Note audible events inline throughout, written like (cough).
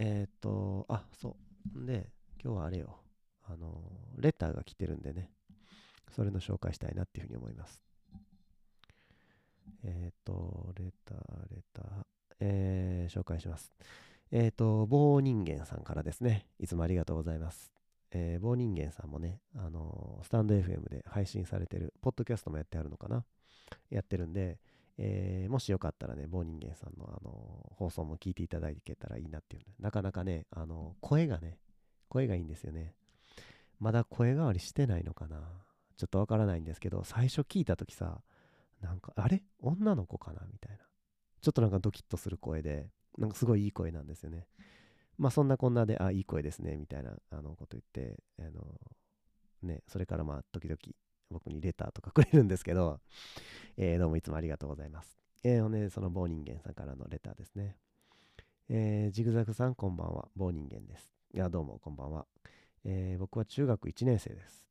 えっ、と、あ、そう。で、今日はあれよ。あの、レターが来てるんでね、それの紹介したいなっていうふうに思います。えっ、と、レター、レター、えー、紹介します。えっ、と、棒人間さんからですね。いつもありがとうございます。えー、棒人間さんもね、あのー、スタンド FM で配信されてる、ポッドキャストもやってあるのかなやってるんで、えー、もしよかったらね、棒人間さんの、あの、放送も聞いていただいていけたらいいなっていうねなかなかね、あの声がね、声がいいんですよね。まだ声変わりしてないのかなちょっとわからないんですけど、最初聞いた時さ、なんか、あれ？女の子かな？みたいな。ちょっとなんかドキッとする声で、なんかすごいいい声なんですよね。まあそんなこんなで、あ、いい声ですね、みたいなあのこと言って、あの、ね、それからまあ時々僕にレターとかくれるんですけど、えー、どうもいつもありがとうございます。えー、ね、その棒人間さんからのレターですね。えー、ジグザグさんこんばんは、棒人間です。いや、どうもこんばんは。えー、僕は中学1年生です。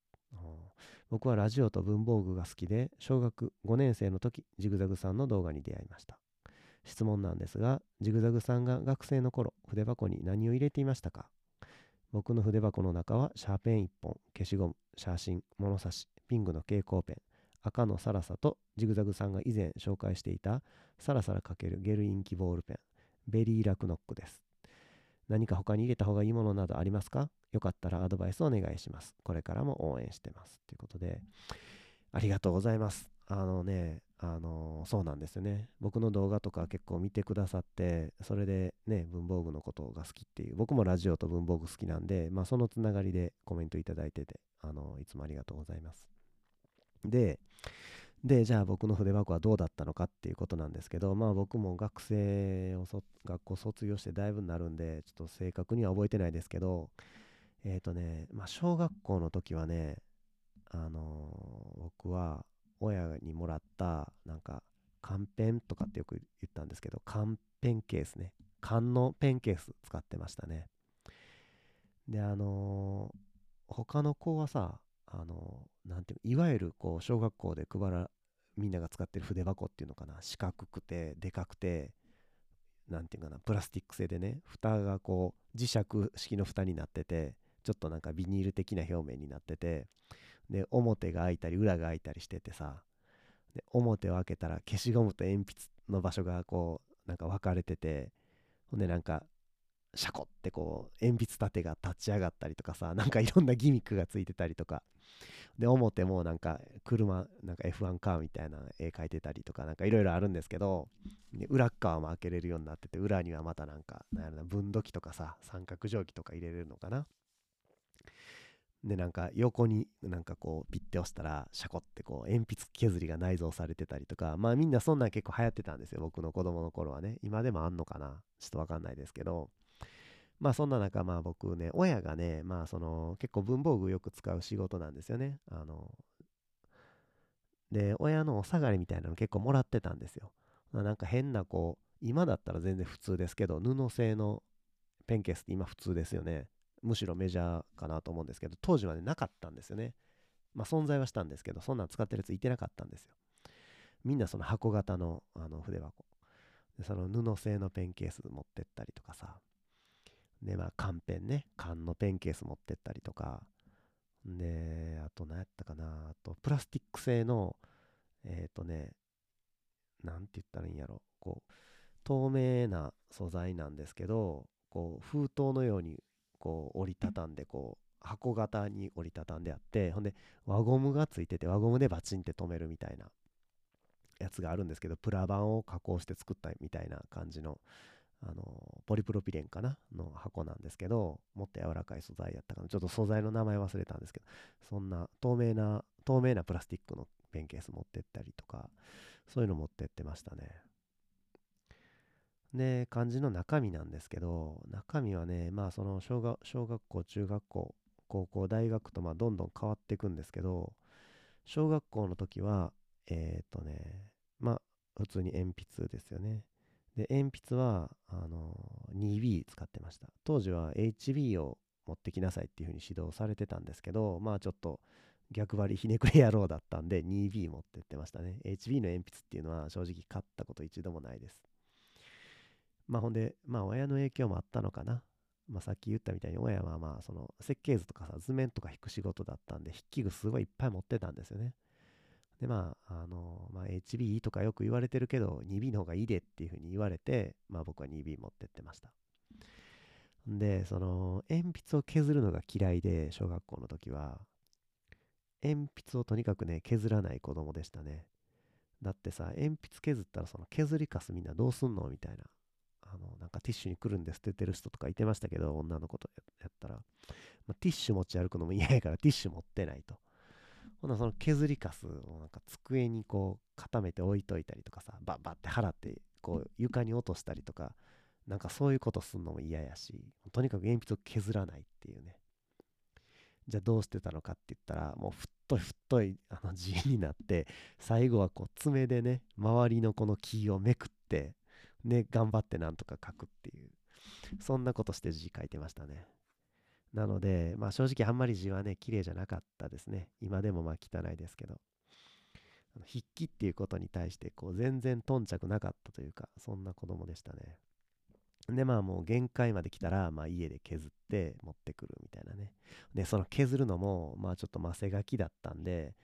僕はラジオと文房具が好きで、小学5年生の時、ジグザグさんの動画に出会いました。質問なんですが、ジグザグさんが学生の頃、筆箱に何を入れていましたか？僕の筆箱の中はシャーペン1本、消しゴム、写真、物差し、ピンクの蛍光ペン、赤のサラサとジグザグさんが以前紹介していたサラサラかけるゲルインキボールペン、ベリーラクノックです。何か他に入れた方がいいものなどありますか？よかったらアドバイスお願いします。これからも応援してます。ということで、ありがとうございます。あのね、あのそうなんですよね。僕の動画とか結構見てくださって、それでね、文房具のことが好きっていう、僕もラジオと文房具好きなんで、まあそのつながりでコメントいただいてて、あのいつもありがとうございます。で、で、じゃあ僕の筆箱はどうだったのかっていうことなんですけど、まあ僕も学生を学校卒業してだいぶになるんで、ちょっと正確には覚えてないですけど、えっ、ー、とね、まあ小学校の時はね、あのー、僕は親にもらったなんか缶ペンとかってよく言ったんですけど缶ペンケースね。缶のペンケース使ってましたね。であのー、他の子はさあの、なんていういわゆるこう小学校で配らみんなが使ってる筆箱っていうのかな。四角くてでかくてなんていうかなプラスチック製でね蓋がこう磁石式の蓋になっててちょっとなんかビニール的な表面になっててで表が開いたり裏が開いたりしててさで表を開けたら消しゴムと鉛筆の場所がこうなんか分かれててほんでなんかシャコってこう鉛筆立てが立ち上がったりとかさなんかいろんなギミックがついてたりとか。で表もなんか車なんか F1 カーみたいな絵描いてたりとかなんかいろいろあるんですけど裏側も開けれるようになってて裏にはまたなんかなんやろな分度器とかさ三角定規とか入れれるのかな。でなんか横になんかこうピッて押したらシャコってこう鉛筆削りが内蔵されてたりとか。まあみんなそんなん結構流行ってたんですよ僕の子供の頃はね。今でもあんのかなちょっとわかんないですけど。まあそんな中まあ僕ね親がねまあその結構文房具よく使う仕事なんですよねあので親のお下がりみたいなの結構もらってたんですよなんか変なこう今だったら全然普通ですけど布製のペンケースって今普通ですよねむしろメジャーかなと思うんですけど、当時はね、なかったんですよね。まあ、存在はしたんですけど、そんなん使ってるやついてなかったんですよ。みんなその箱型のあの筆箱。その布製のペンケース持ってったりとかさ。で、まあ、缶ペンね。缶のペンケース持ってったりとか。で、あと何やったかな。あと、プラスチック製の、えっ、ー、とね、なんて言ったらいいんやろ。こう、透明な素材なんですけど、こう、封筒のようにこう折りたたんでこう箱型に折りたたんであってほんで輪ゴムがついてて輪ゴムでバチンって止めるみたいなやつがあるんですけどプラ板を加工して作ったみたいな感じのあのポリプロピレンかな？の箱なんですけどもっと柔らかい素材やったかな？ちょっと素材の名前忘れたんですけどそんな透明な透明なプラスチックのペンケース持ってったりとかそういうの持ってってましたね。で、漢字の中身なんですけど、中身はね、まあその小学小学校、中学校、高校、大学とまあどんどん変わっていくんですけど、小学校の時は、えっ、ー、とね、まあ普通に鉛筆ですよね。で、鉛筆は、あの、2B 使ってました。当時は HB を持ってきなさいっていうふうに指導されてたんですけど、まあちょっと逆張りひねくれ野郎だったんで 2B 持ってってましたね。HB の鉛筆っていうのは正直買ったこと一度もないです。まあほんで、まあ親の影響もあったのかな。まあ、さっき言ったみたいに親はまあその設計図とかさ図面とか引く仕事だったんで筆記具すごいいっぱい持ってたんですよね。でまああの、まあ、HB とかよく言われてるけど 2B の方がいいでっていうふうに言われて、まあ、僕は 2B 持ってってました。でその鉛筆を削るのが嫌いで小学校の時は鉛筆をとにかくね削らない子供でしたね。だってさ鉛筆削ったらその削りかすみんなどうすんのみたいなあの、なんかティッシュに来るんで捨ててる人とかいてましたけど、女の子とやったら、まあ、ティッシュ持ち歩くのも嫌やからティッシュ持ってないと。ほな、その削りかすをなんか机にこう固めて置いといたりとかさ、バッバって払って、こう床に落としたりとか、なんかそういうことすんのも嫌やし、とにかく鉛筆を削らないっていうね。じゃあどうしてたのかって言ったら、もう太い太いあの字になって、最後はこう爪でね、周りのこの木をめくって、ね、頑張ってなんとか書くっていう、そんなことして字書いてましたね。なので、まあ正直あんまり字はね、綺麗じゃなかったですね。今でもまあ汚いですけど。筆記っていうことに対してこう全然頓着なかったというか、そんな子供でしたね。で、まあもう限界まで来たら、まあ家で削って持ってくるみたいなね。で、その削るのも、まあちょっとマセ書きだったんで、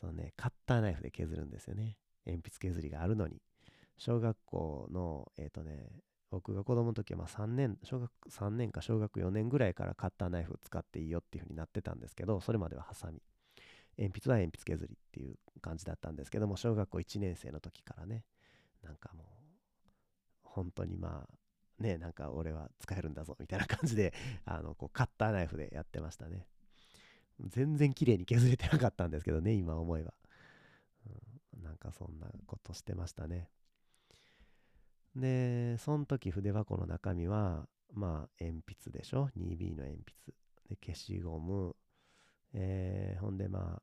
そのね、カッターナイフで削るんですよね。鉛筆削りがあるのに。小学校の、えっ、ー、とね、僕が子供の時はま3年、小学3年か小学4年ぐらいからカッターナイフ使っていいよっていう風になってたんですけど、それまではハサミ。鉛筆は鉛筆削りっていう感じだったんですけども、小学校1年生の時からね、なんかもう、本当にまあ、ね、なんか俺は使えるんだぞみたいな感じで、(laughs) あの、こうカッターナイフでやってましたね。全然綺麗に削れてなかったんですけどね、今思えば。うん、なんかそんなことしてましたね。で、その時筆箱の中身は、まあ、鉛筆でしょ ?2B の鉛筆。で、消しゴム。えー、ほんで、まあ、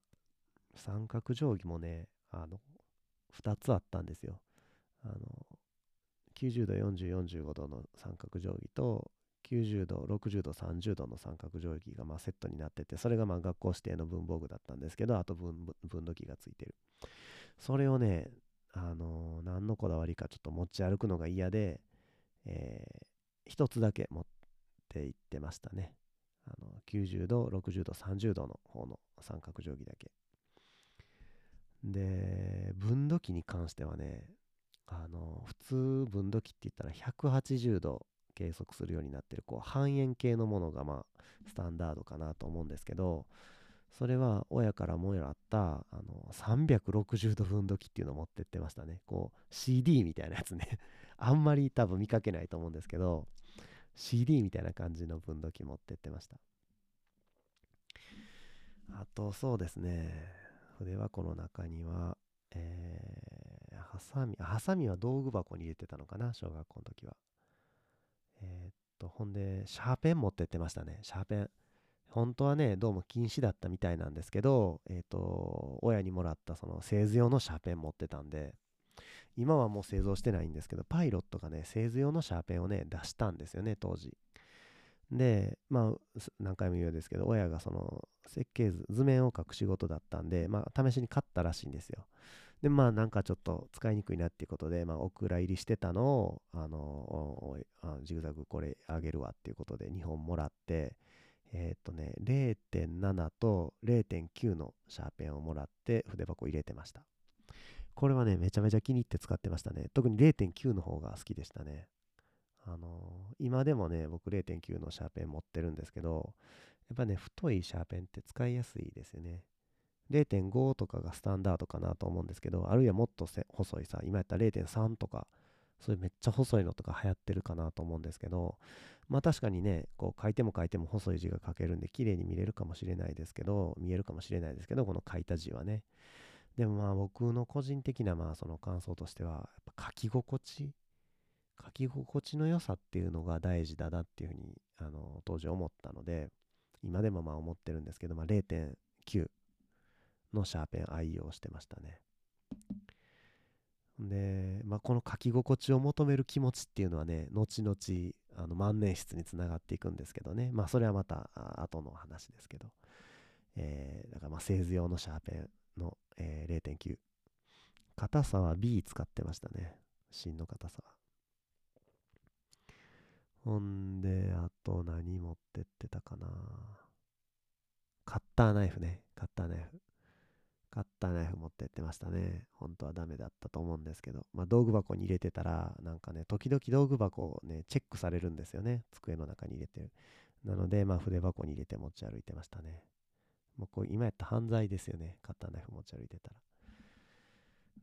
三角定規もね、あの、2つあったんですよ。あの、90度、40、45度の三角定規と、90度、60度、30度の三角定規がまセットになってて、それがまあ学校指定の文房具だったんですけど、あと分分度器がついてる。それをね、あの何のこだわりかちょっと持ち歩くのが嫌で、えー、一つだけ持って行ってましたね。あの90度、60度、30度の方の三角定規だけ。で、分度器に関してはね、あの普通分度器って言ったら180度計測するようになってるこう半円形のものがまあスタンダードかなと思うんですけどそれは親からもらったあの360度分度器っていうのを持ってってましたね。こう CD みたいなやつね (laughs) あんまり多分見かけないと思うんですけど CD みたいな感じの分度器持ってってました。あとそうですね筆箱の中にはえー、ハサミハサミは道具箱に入れてたのかな小学校の時は。えー、っとほんでシャーペン持ってってましたねシャーペン。本当はね、どうも禁止だったみたいなんですけど、えっ、ー、と、親にもらったその製図用のシャーペン持ってたんで、今はもう製造してないんですけど、パイロットがね、製図用のシャーペンをね、出したんですよね、当時。で、まあ、何回も言うんですけど、親がその設計図、図面を描く仕事だったんで、まあ、試しに買ったらしいんですよ。で、まあ、なんかちょっと使いにくいなっていうことで、まあ、お蔵入りしてたのを、あの、ジグザグこれあげるわっていうことで2本もらって、えっ、ー、とね、0.7と0.9のシャーペンをもらって筆箱入れてました。これはね、めちゃめちゃ気に入って使ってましたね。特に0.9の方が好きでしたね。あのー、今でもね、僕0.9のシャーペン持ってるんですけど、やっぱね、太いシャーペンって使いやすいですよね。0.5とかがスタンダードかなと思うんですけど、あるいはもっと細いさ、今やったら0.3とか、そういうめっちゃ細いのとか流行ってるかなと思うんですけど、まあ確かにね、こう書いても書いても細い字が書けるんで綺麗に見れるかもしれないですけど、見えるかもしれないですけど、この書いた字はね。でもまあ僕の個人的なまあその感想としては、やっぱ書き心地書き心地の良さっていうのが大事だなっていうふうにあの当時思ったので、今でもまあ思ってるんですけど、まあ、0.9のシャーペン愛用してましたね。で、まあ、この書き心地を求める気持ちっていうのはね、後々あの万年筆につながっていくんですけどね、まあそれはまた後の話ですけど、えー、だからまあ製図用のシャーペンの、えー、0.9。硬さは B 使ってましたね。芯の硬さは。ほんで、あと何持ってってたかなカッターナイフね。カッターナイフ。カッターナイフ持ってってましたね。本当はダメだったと思うんですけど、まあ、道具箱に入れてたら、なんかね、時々道具箱をね、チェックされるんですよね。机の中に入れてる。なので、まあ、筆箱に入れて持ち歩いてましたね。もうこう今やった犯罪ですよね。カッターナイフ持ち歩いてた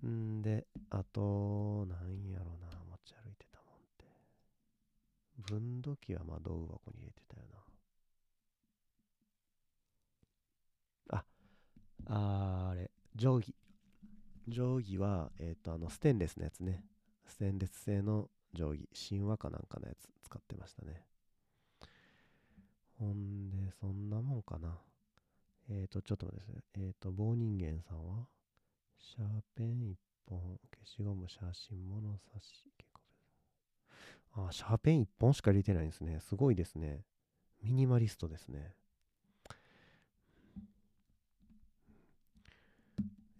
ら。んで、あと、なんやろな、持ち歩いてたもんって。分度器はまあ道具箱に入れてたよな。あ、ああれ、定規。定規は、えっ、ー、と、あの、ステンレスのやつね。ステンレス製の定規。神話かなんかのやつ使ってましたね。ほんで、そんなもんかな。えっ、ー、と、ちょっと待ってですね。えっ、ー、と、棒人間さんは、シャーペン1本、消しゴム、写真、物差し、結構あ、シャーペン1本しか入れてないんですね。すごいですね。ミニマリストですね。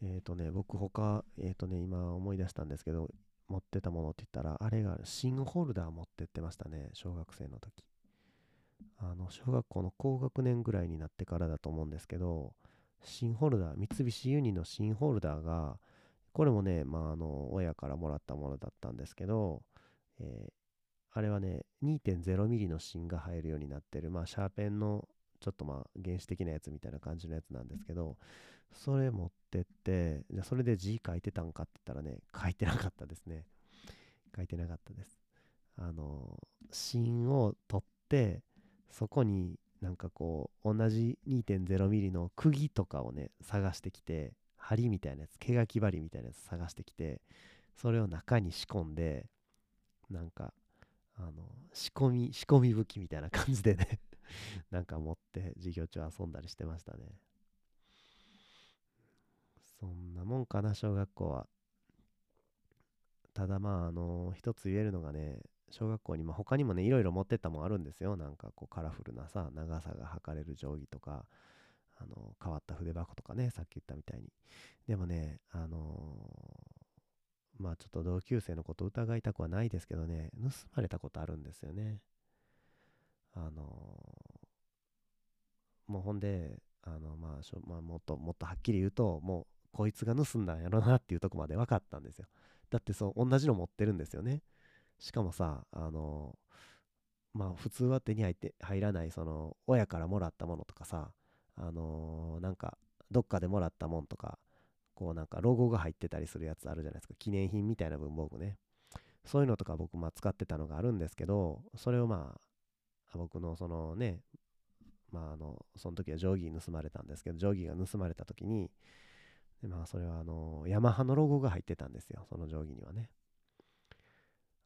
えっ、ー、とね、僕他、えっ、ー、とね、今思い出したんですけど、持ってたものって言ったら、あれがンホルダー持ってってましたね、小学生の時。あの、小学校の高学年ぐらいになってからだと思うんですけど、新ホルダー、三菱ユニの新ホルダーが、これもね、まあ、あの、親からもらったものだったんですけど、えー、あれはね、2.0ミリの芯が入るようになってる、まあ、シャーペンのちょっとまあ原始的なやつみたいな感じのやつなんですけど、それ持ってってって、じゃそれで字書いてたんかって言ったらね、書いてなかったですね。書いてなかったです。あの、芯を取って、そこになんかこう、同じ 2.0mm の釘とかをね、探してきて、針みたいなやつ、毛書き針みたいなやつ探してきて、それを中に仕込んで、なんか、あの、仕込み、仕込み武器みたいな感じでね (laughs) なんか持って授業中遊んだりしてましたね。そんなもんかな、小学校は。ただまあ、あの、一つ言えるのがね、小学校に、まあ、他にもね、いろいろ持ってったもんあるんですよ。なんかこうカラフルなさ、長さが測れる定規とか、あの、変わった筆箱とかね、さっき言ったみたいに。でもね、あのー、まあちょっと同級生のこと疑いたくはないですけどね、盗まれたことあるんですよね。あの、もうほんで、あの、まあ、しょまあ、もっと、もっとはっきり言うと、もう、こいつが盗んだんやろなっていうとこまで分かったんですよ。だってそう、同じの持ってるんですよね。しかもさ、あの、まあ普通は手に入って入らない、その、親からもらったものとかさ、あの、なんか、どっかでもらったもんとか、こうなんかロゴが入ってたりするやつあるじゃないですか。記念品みたいな文房具ね。そういうのとか僕、まあ使ってたのがあるんですけど、それをまあ、僕のそのね、まああの、その時は定規盗まれたんですけど、定規が盗まれた時に、でまあそれはあの、ヤマハのロゴが入ってたんですよ。その定規にはね。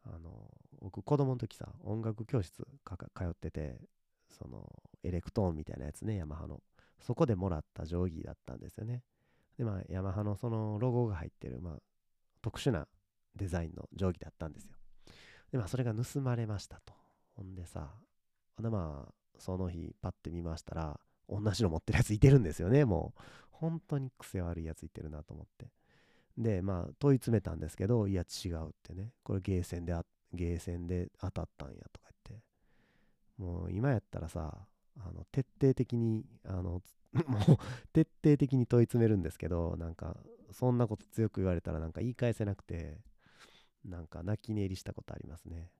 あの僕子供の時さ音楽教室通っててそのエレクトーンみたいなやつねヤマハのそこでもらった定規だったんですよねでまあヤマハのそのロゴが入ってるまあ特殊なデザインの定規だったんですよでまあそれが盗まれましたとほんでさでまあその日パッて見ましたら同じの持ってるやついてるんですよねもう本当に癖悪いやついてるなと思ってで、まあ、問い詰めたんですけど、いや、違うってね。これゲーセンであ、ゲーセンで当たったんやとか言って。もう今やったらさ、あの、徹底的に、あの、(laughs) もう徹底的に問い詰めるんですけど、なんか、そんなこと強く言われたらなんか言い返せなくて、なんか泣き寝入りしたことありますね。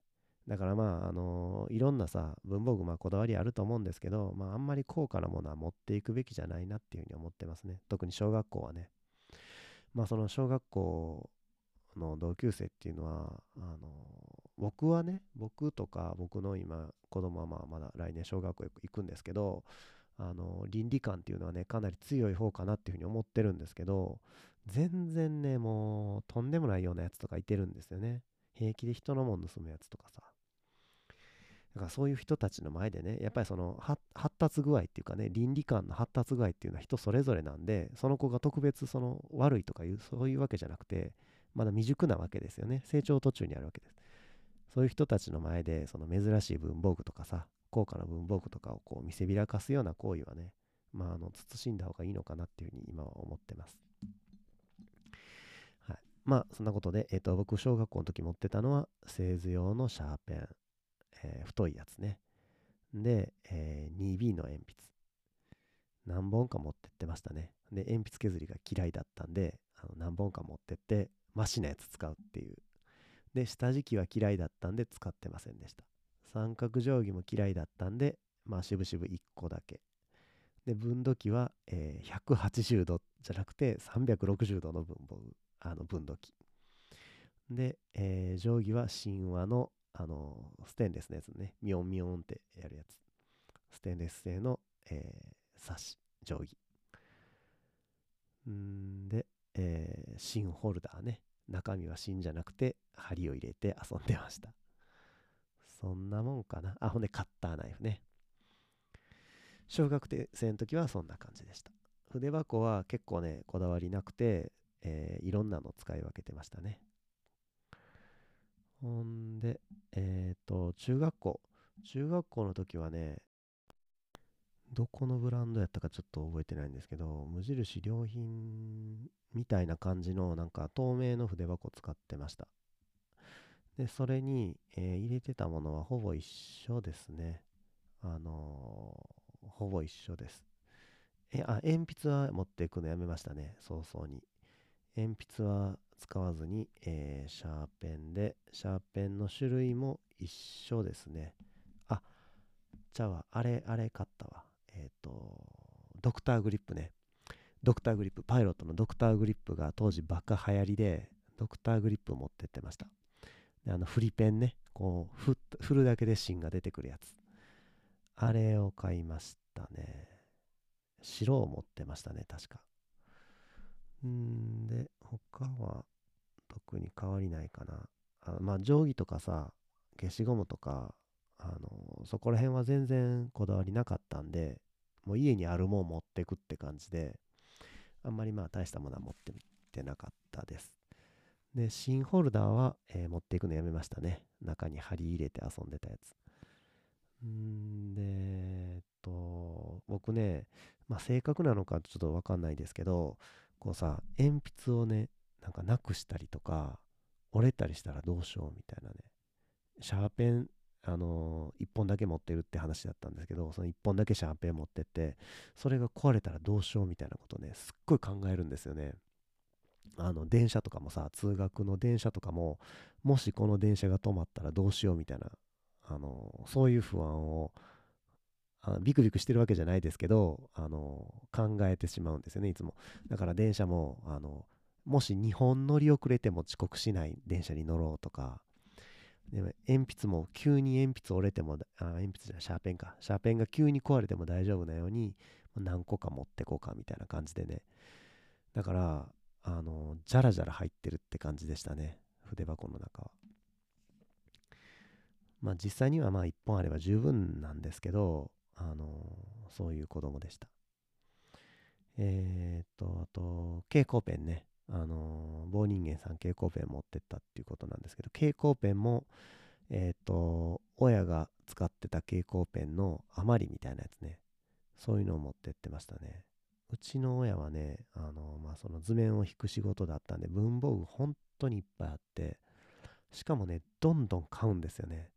だからまあ、あのいろんなさ、文房具、まあこだわりあると思うんですけど、まああんまり高価なものは持っていくべきじゃないなっていうふうに思ってますね。特に小学校はね。まあその小学校の同級生っていうのは、あの、僕はね、僕とか僕の今、子供はまあまだ来年小学校行くんですけど、あの、倫理観っていうのはね、かなり強い方かなっていうふうに思ってるんですけど、全然ね、もう、とんでもないようなやつとかいてるんですよね。平気で人のもん盗むやつとかさ。だからそういう人たちの前でね、やっぱりその発達具合っていうかね、倫理観の発達具合っていうのは人それぞれなんで、その子が特別その悪いとかいう、そういうわけじゃなくて、まだ未熟なわけですよね。成長途中にあるわけです。そういう人たちの前で、その珍しい文房具とかさ、高価な文房具とかをこう見せびらかすような行為はね、まあ、あの、慎んだ方がいいのかなっていうふうに今は思ってます。はい。まあ、そんなことで、えっ、ー、と、僕、小学校の時持ってたのは、製図用のシャーペン、えー、太いやつね。で、えー 2B の鉛筆。何本か持ってってましたね。で、鉛筆削りが嫌いだったんで、あの何本か持ってって、マシなやつ使うっていう。で、下敷きは嫌いだったんで使ってませんでした。三角定規も嫌いだったんで、まあ、しぶしぶ1個だけ。で、分度器は、えー180度じゃなくて360度の分母あの分度器。で、えー定規は神話の、あのステンレスのやつね、ミョンミョンってやるやつ。ステンレス製の、えー、サシ、定規。んで、えー芯ホルダーね。中身は芯じゃなくて、針を入れて遊んでました。そんなもんかな。あ、ほんでカッターナイフね。小学生の時はそんな感じでした。筆箱は結構ね、こだわりなくて、えーいろんなの使い分けてましたね。ほんで、えっ、と、中学校。中学校の時はね、どこのブランドやったかちょっと覚えてないんですけど、無印良品みたいな感じのなんか透明の筆箱使ってました。で、それに、えー入れてたものはほぼ一緒ですね。あのーほぼ一緒です。え、あ、鉛筆は持っていくのやめましたね。早々に。鉛筆は使わずに、えーシャーペンで、シャーペンの種類も一緒ですね。あ、ちゃうわ。あれ、あれ買ったわ。えっ、と、ドクターグリップね。ドクターグリップ、パイロットのドクターグリップが当時バカ流行りで、ドクターグリップを持ってってました。で、あの、フリペンね。こう、振振るだけで芯が出てくるやつ。あれを買いましたね。白を持ってましたね、確か。んで、他は特に変わりないかな。あまあ、定規とかさ、消しゴムとか、あの、そこら辺は全然こだわりなかったんで、もう家にあるもん持ってくって感じで、あんまりまあ大したものは持ってみてなかったです。で、芯ホルダーは、えー持っていくのやめましたね。中に針入れて遊んでたやつ。んで、えっと、僕ね、まあ正確なのかちょっとわかんないですけど、こうさ、鉛筆をね、なんかなくしたりとか、折れたりしたらどうしようみたいなね。シャーペン、あのー、1本だけ持ってるって話だったんですけど、その1本だけシャーペン持ってって、それが壊れたらどうしようみたいなことね、すっごい考えるんですよね。あの、電車とかもさ、通学の電車とかも、もしこの電車が止まったらどうしようみたいな、あのー、そういう不安を、あビクビクしてるわけじゃないですけど、あの考えてしまうんですよね、いつも。だから電車も、あのもし2本乗り遅れても遅刻しない電車に乗ろうとか、でも鉛筆も急に鉛筆折れても、あ鉛筆じゃない、シャーペンか。シャーペンが急に壊れても大丈夫なように、何個か持ってこうかみたいな感じでね。だから、あの、じゃらじゃら入ってるって感じでしたね、筆箱の中は。まあ実際にはまあ1本あれば十分なんですけど、あのそういう子供でした。えー、っと、あと、蛍光ペンね。あの棒人間さん蛍光ペン持ってったっていうことなんですけど、蛍光ペンも、えー、っと、親が使ってた蛍光ペンの余りみたいなやつね。そういうのを持ってってましたね。うちの親はね、あのまあ、その図面を引く仕事だったんで、文房具本当にいっぱいあって、しかもね、どんどん買うんですよね。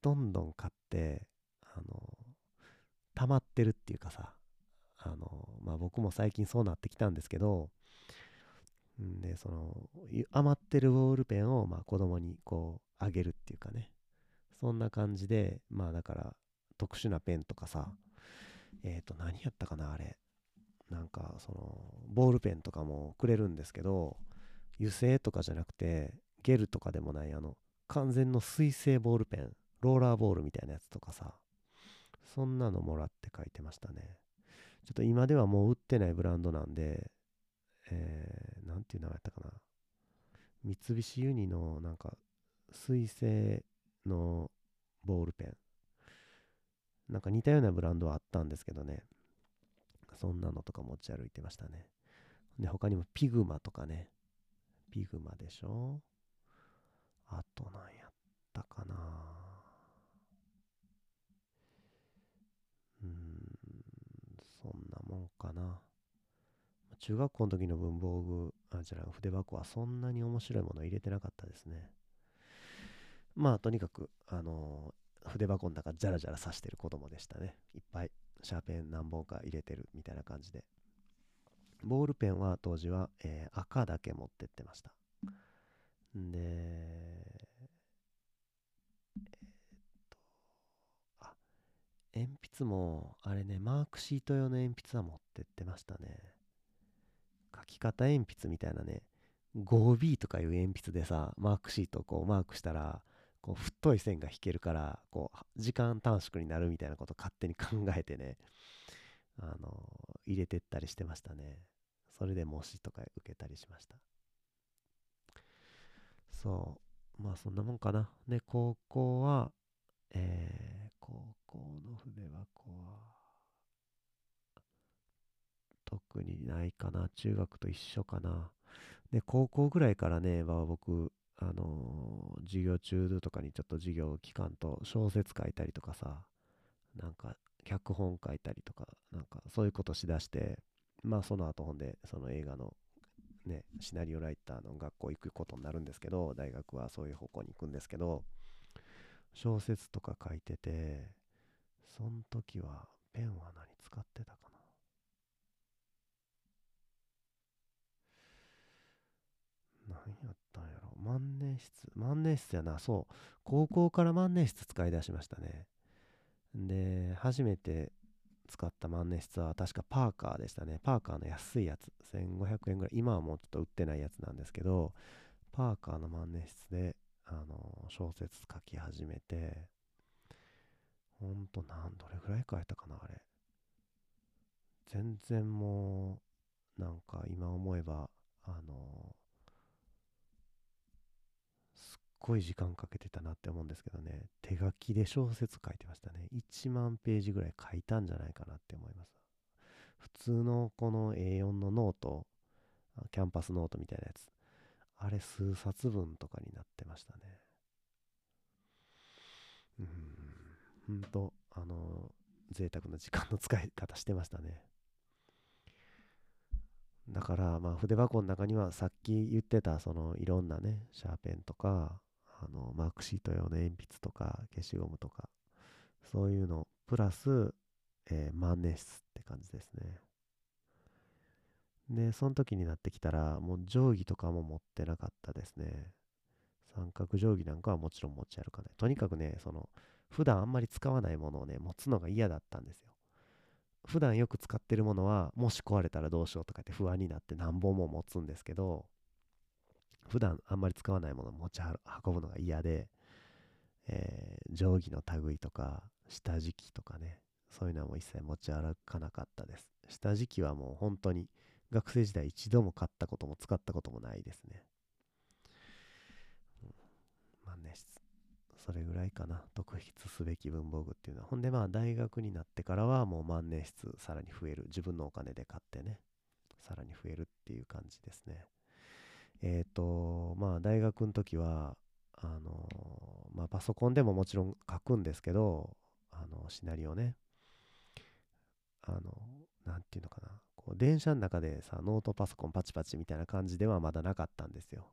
どんどん買って、あの溜まってるっていうかさ、あの、まあ僕も最近そうなってきたんですけど、で、その、余ってるボールペンを、まあ子供にこう、あげるっていうかね、そんな感じで、まあだから、特殊なペンとかさ、えっ、と、何やったかな、あれ。なんか、その、ボールペンとかもくれるんですけど、油性とかじゃなくて、ゲルとかでもない、あの、完全の水性ボールペン、ローラーボールみたいなやつとかさ、そんなのもらって書いてましたね。ちょっと今ではもう売ってないブランドなんで、えー、なんていう名前やったかな。三菱ユニのなんか水性のボールペン。なんか似たようなブランドはあったんですけどね。そんなのとか持ち歩いてましたね。で、他にもピグマとかね。ピグマでしょあと何やったかなうーん、そんなもんかな。中学校の時の文房具、あ、じゃあ筆箱はそんなに面白いもの入れてなかったですね。まあ、とにかく、あの筆箱の中ジャラジャラ刺してる子供でしたねいっぱいシャーペン何本か入れてるみたいな感じでボールペンは当時は、えー、赤だけ持ってってましたんでえー、っとあ鉛筆もあれねマークシート用の鉛筆は持ってってましたね。書き方鉛筆みたいなね 5B とかいう鉛筆でさマークシートをこうマークしたらこう太い線が引けるからこう時間短縮になるみたいなこと勝手に考えてねあの入れてったりしてましたね。それで模試とか受けたりしました。そう。まあそんなもんかな。で高校はえー、高校の筆箱は特にないかな中学と一緒かな。で高校ぐらいからね、まあ、僕あのー、授業中とかにちょっと授業期間と小説書いたりとかさなんか脚本書いたりとかなんかそういうことしだしてまあその後ほんでその映画のねシナリオライターの学校行くことになるんですけど大学はそういう方向に行くんですけど小説とか書いててその時はペンは何使ってたかな？何やったんやろ？万年筆？万年筆やなそう高校から万年筆使い出しましたねで初めて使った万年筆は確かパーカーでしたね。パーカーの安いやつ。1500円ぐらい。今はもうちょっと売ってないやつなんですけど、パーカーの万年筆で、あの、小説書き始めて、ほんと何、どれぐらい書いたかな、あれ。全然もう、なんか今思えば、あの、すっごい時間かけてたなって思うんですけどね、手書きで小説書いてましたね。1万ページぐらい書いたんじゃないかなって思います。普通のこの A4 のノート、キャンパスノートみたいなやつ、あれ数冊分とかになってましたね。うん、ほんと、あの、贅沢な時間の使い方してましたね。だからまあ筆箱の中にはさっき言ってたそのいろんなねシャーペンとかあのマークシート用の鉛筆とか消しゴムとかそういうのプラス、えー、万年筆って感じですね。でその時になってきたらもう定規とかも持ってなかったですね。三角定規なんかはもちろん持ち歩かない。とにかくねその普段あんまり使わないものをね持つのが嫌だったんですよ。普段よく使ってるものはもし壊れたらどうしようとかって不安になって何本も持つんですけど普段あんまり使わないものを持ち運ぶのが嫌で、えー、定規の類とか下敷きとかねそういうのはもう一切持ち歩かなかったです。下敷きはもう本当に学生時代一度も買ったことも使ったこともないですね、うん、万年筆それぐらいかな特筆すべき文房具っていうのはほんでまあ大学になってからはもう万年筆さらに増える自分のお金で買ってねさらに増えるっていう感じですねえっ、ー、と、まあ、大学の時は、あのまあ、パソコンでももちろん書くんですけど、あの、シナリオね。あの、なんていうのかな。こう電車の中でさ、ノートパソコンパチパチみたいな感じではまだなかったんですよ。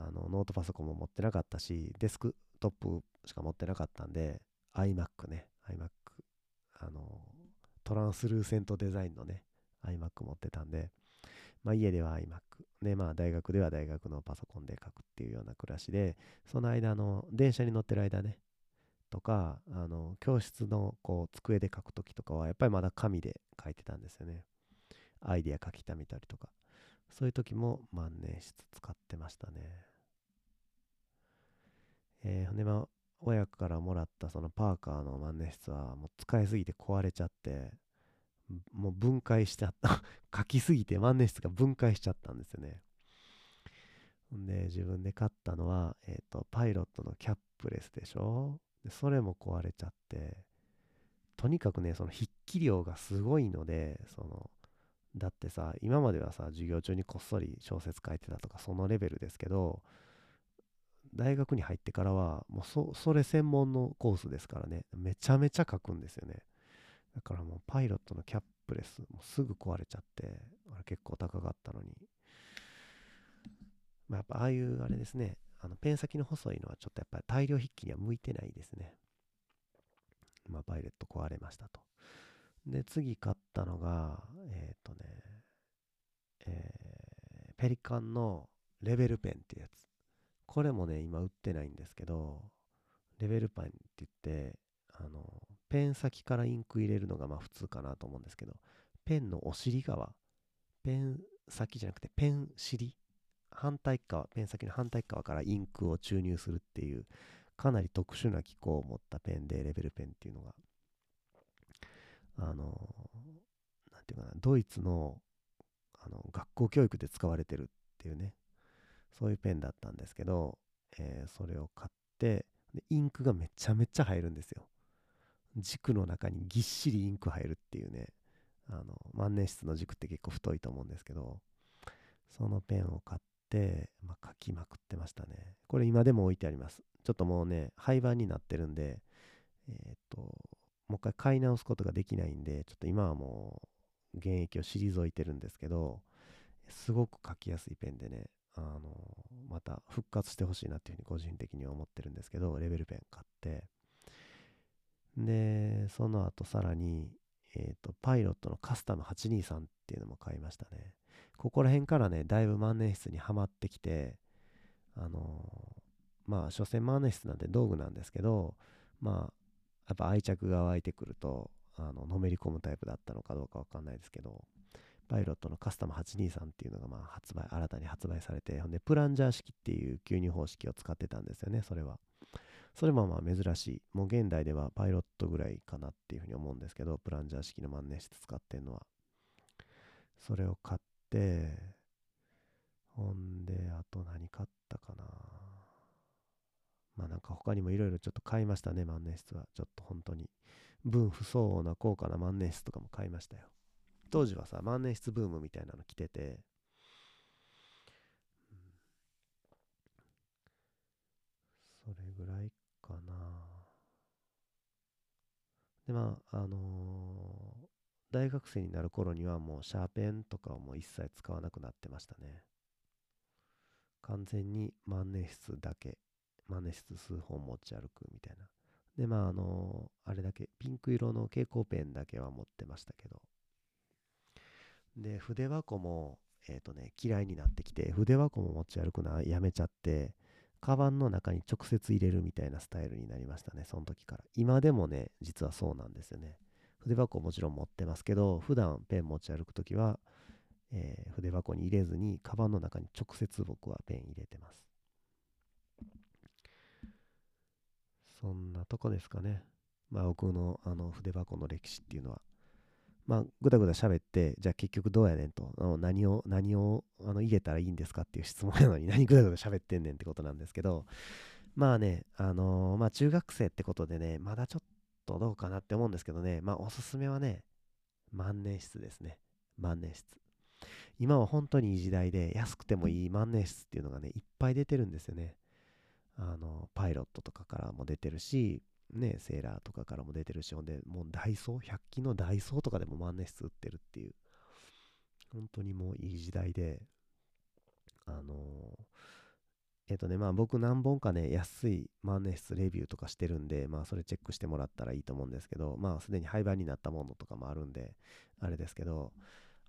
あの、ノートパソコンも持ってなかったし、デスクトップしか持ってなかったんで、iMac ね、iMac、あの、トランスルーセントデザインのね、iMac 持ってたんで、まあ、家では iMac で、まあ、大学では大学のパソコンで書くっていうような暮らしでその間の電車に乗ってる間ねとかあの教室のこう机で書く時とかはやっぱりまだ紙で書いてたんですよね。アイデア書き溜めたりとか。そういう時も万年筆使ってましたね。えー、でまあ親からもらったそのパーカーの万年筆はもう使いすぎて壊れちゃってもう分解しちゃった (laughs) 書きすぎて万年筆が分解しちゃったんですよね。で、自分で買ったのは、えっ、ー、と、パイロットのキャップレスでしょ？で、それも壊れちゃって、とにかくね、その筆記量がすごいので、その、だってさ、今まではさ、授業中にこっそり小説書いてたとか、そのレベルですけど、大学に入ってからは、もうそ、それ専門のコースですからね、めちゃめちゃ書くんですよね。だからもうパイロットのキャップレスもうすぐ壊れちゃってあれ結構高かったのに、まあ、やっぱああいうあれですねあのペン先の細いのはちょっとやっぱり大量筆記には向いてないですねまあ、パイレット壊れましたと。で、次買ったのが、えっ、とね、えー、ペリカンのレベルペンっていうやつ。これもね、今売ってないんですけど、レベルペンって言って、あの、ペン先からインク入れるのがまあ普通かなと思うんですけど、ペンのお尻側、ペン先じゃなくてペン尻、反対側、ペン先の反対側からインクを注入するっていう、かなり特殊な機構を持ったペンで、レベルペンっていうのが、あの、なんていうかな、ドイツのあの学校教育で使われてるっていうね、そういうペンだったんですけど、えー、それを買ってで、インクがめちゃめちゃ入るんですよ。軸の中にぎっしりインク入るっていうね、あの万年筆の軸って結構太いと思うんですけど、そのペンを買って、まあ、書きまくってましたね。これ今でも置いてあります。ちょっともうね、廃盤になってるんで、えー、っと、もう一回買い直すことができないんで、ちょっと今はもう現役を退いてるんですけど、すごく書きやすいペンでね、あのまた復活してほしいなっていうふうに個人的には思ってるんですけど、レベルペン買って、で、その後さらに、えっ、ー、と、パイロットのカスタム823っていうのも買いましたね。ここら辺からね、だいぶ万年筆にはまってきて、あの、まあ、所詮万年筆なんて道具なんですけど、まあ、やっぱ愛着が湧いてくると、あの、のめり込むタイプだったのかどうかわかんないですけど、パイロットのカスタム823っていうのがまあ発売、新たに発売されて、ほんで、プランジャー式っていう吸入方式を使ってたんですよね、それは。それもまあ珍しい。もう現代ではパイロットぐらいかなっていうふうに思うんですけど、プランジャー式の万年筆使ってるのは。それを買って、ほんで、あと何買ったかな。まあなんか他にもいろいろちょっと買いましたね、万年筆は。ちょっと本当に。分不相応な高価な万年筆とかも買いましたよ。当時はさ、万年筆ブームみたいなの来てて、それぐらいかな。で、まあ、あのー、大学生になる頃にはもうシャーペンとかをもう一切使わなくなってましたね。完全に万年筆だけ、万年筆数本持ち歩くみたいな。で、まあ、あの、あれだけ、ピンク色の蛍光ペンだけは持ってましたけど。で、筆箱も、えっ、ー、とね、嫌いになってきて、筆箱も持ち歩くのはやめちゃって、カバンの中に直接入れるみたいなスタイルになりましたね、その時から。今でもね、実はそうなんですよね。筆箱もちろん持ってますけど、普段ペン持ち歩くときは、えー、筆箱に入れずに、カバンの中に直接僕はペン入れてます。そんなとこですかね。まあ僕のあの筆箱の歴史っていうのは。まあ、ぐだぐだ喋って、じゃあ結局どうやねんと、何を、何をあの入れたらいいんですかっていう質問なのに、(laughs) 何ぐだぐだ喋ってんねんってことなんですけど、まあね、あのー、まあ中学生ってことでね、まだちょっとどうかなって思うんですけどね、まあおすすめはね、万年筆ですね。万年筆。今は本当にいい時代で、安くてもいい万年筆っていうのがね、いっぱい出てるんですよね。あの、パイロットとかからも出てるし、ね、セーラーとかからも出てるし、ほんで、もうダイソー、100均のダイソーとかでも万年筆売ってるっていう、本当にもういい時代で、あのー、えっ、とね、まあ僕何本かね、安い万年筆レビューとかしてるんで、まあそれチェックしてもらったらいいと思うんですけど、まあすでに廃盤になったものとかもあるんで、あれですけど、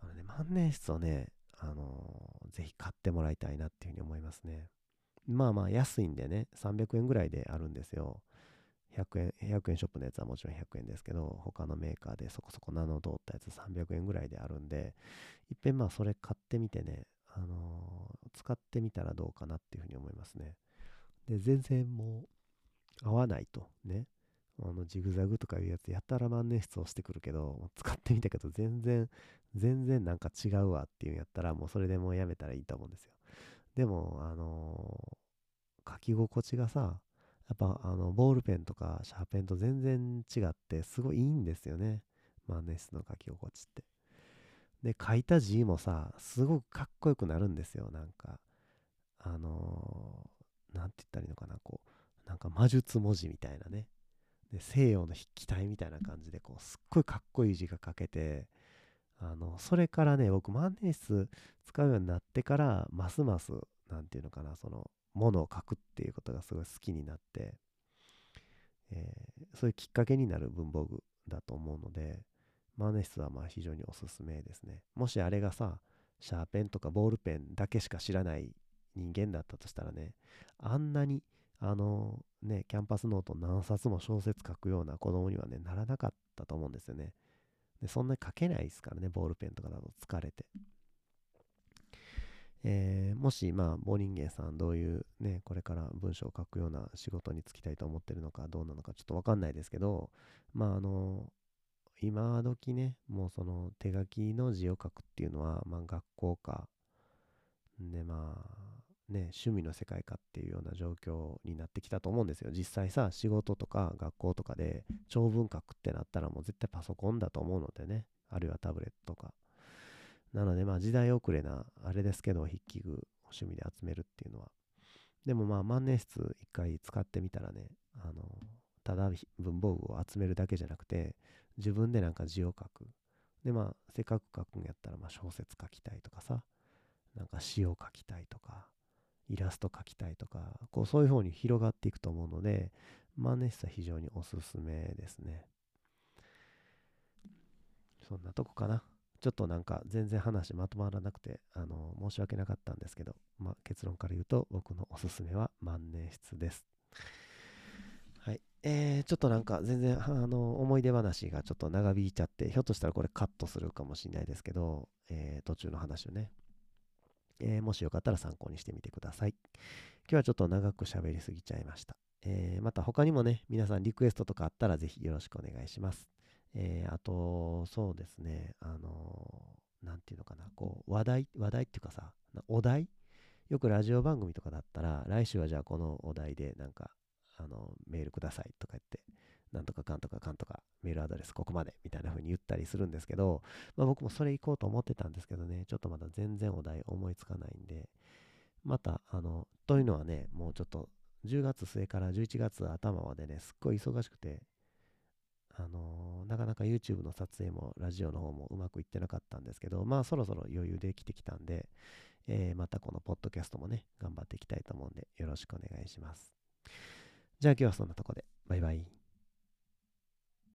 あのね、万年筆をね、あのー、ぜひ買ってもらいたいなっていうふうに思いますね。まあまあ安いんでね、300円ぐらいであるんですよ。100円、100円ショップのやつはもちろん100円ですけど、他のメーカーでそこそこ名の通ったやつ300円ぐらいであるんで、いっぺんまあそれ買ってみてね、あのー、使ってみたらどうかなっていうふうに思いますね。で、全然もう合わないとね、あのジグザグとかいうやつやたら万年筆をしてくるけど、使ってみたけど全然、全然なんか違うわっていうんやったらもうそれでもうやめたらいいと思うんですよ。でも、あのー、書き心地がさ、やっぱあのボールペンとかシャーペンと全然違ってすごいいいんですよね。万年筆の書き心地って。で、書いた字もさ、すごくかっこよくなるんですよ。なんか、あのー、なんて言ったらいいのかな、こう、なんか魔術文字みたいなね。で、西洋の筆記体みたいな感じで、こう、すっごいかっこいい字が書けて、あの、それからね、僕万年筆使うようになってから、ますます、なんていうのかな、その、ものを書くっていうことがすごい好きになって、えー、そういうきっかけになる文房具だと思うので、万年筆はまあ非常におすすめですね。もしあれがさ、シャーペンとかボールペンだけしか知らない人間だったとしたらね、あんなに、あのね、キャンパスノート何冊も小説書くような子供にはね、ならなかったと思うんですよね。でそんなに書けないですからね、ボールペンとかだと疲れて。えー、もし、まあ、棒人間さん、どういうね、これから文章を書くような仕事に就きたいと思ってるのか、どうなのか、ちょっとわかんないですけど、まあ、あの、今時ね、もうその手書きの字を書くっていうのは、まあ、学校か、で、まあ、ね、趣味の世界かっていうような状況になってきたと思うんですよ。実際さ、仕事とか学校とかで長文書くってなったらもう絶対パソコンだと思うのでね、あるいはタブレットとか。なので、まあ時代遅れな、あれですけど、筆記具、趣味で集めるっていうのは。でもまあ万年筆一回使ってみたらね、あの、ただ文房具を集めるだけじゃなくて、自分でなんか字を書く。でまあ、せっかく書くんやったら、まあ小説書きたいとかさ、なんか詩を書きたいとか、イラスト描きたいとか、こうそういう方に広がっていくと思うので、万年筆は非常におすすめですね。そんなとこかな。ちょっとなんか全然話まとまらなくて、あの、申し訳なかったんですけど、まあ、結論から言うと、僕のおすすめは万年筆です。はい。えー、ちょっとなんか全然、あの、思い出話がちょっと長引いちゃって、ひょっとしたらこれカットするかもしれないですけど、えー、途中の話をね。えー、もしよかったら参考にしてみてください。今日はちょっと長く喋りすぎちゃいました。えー、また他にもね、皆さんリクエストとかあったらぜひよろしくお願いします。えー、あと、そうですね、あのー、なんていうのかな、こう、話題、話題っていうかさ、お題？よくラジオ番組とかだったら、来週はじゃあこのお題でなんか、あの、メールくださいとか言って、なんとかかんとかかんとか、メールアドレスここまでみたいな風に言ったりするんですけど、まあ僕もそれ行こうと思ってたんですけどね、ちょっとまだ全然お題思いつかないんで、また、あの、というのはね、もうちょっと10月末から11月頭までね、すっごい忙しくて、あのー、なかなか YouTube の撮影もラジオの方もうまくいってなかったんですけど、まあそろそろ余裕できてきたんで、えー、またこのポッドキャストもね、頑張っていきたいと思うんで、よろしくお願いします。じゃあ今日はそんなとこで、バイバイ。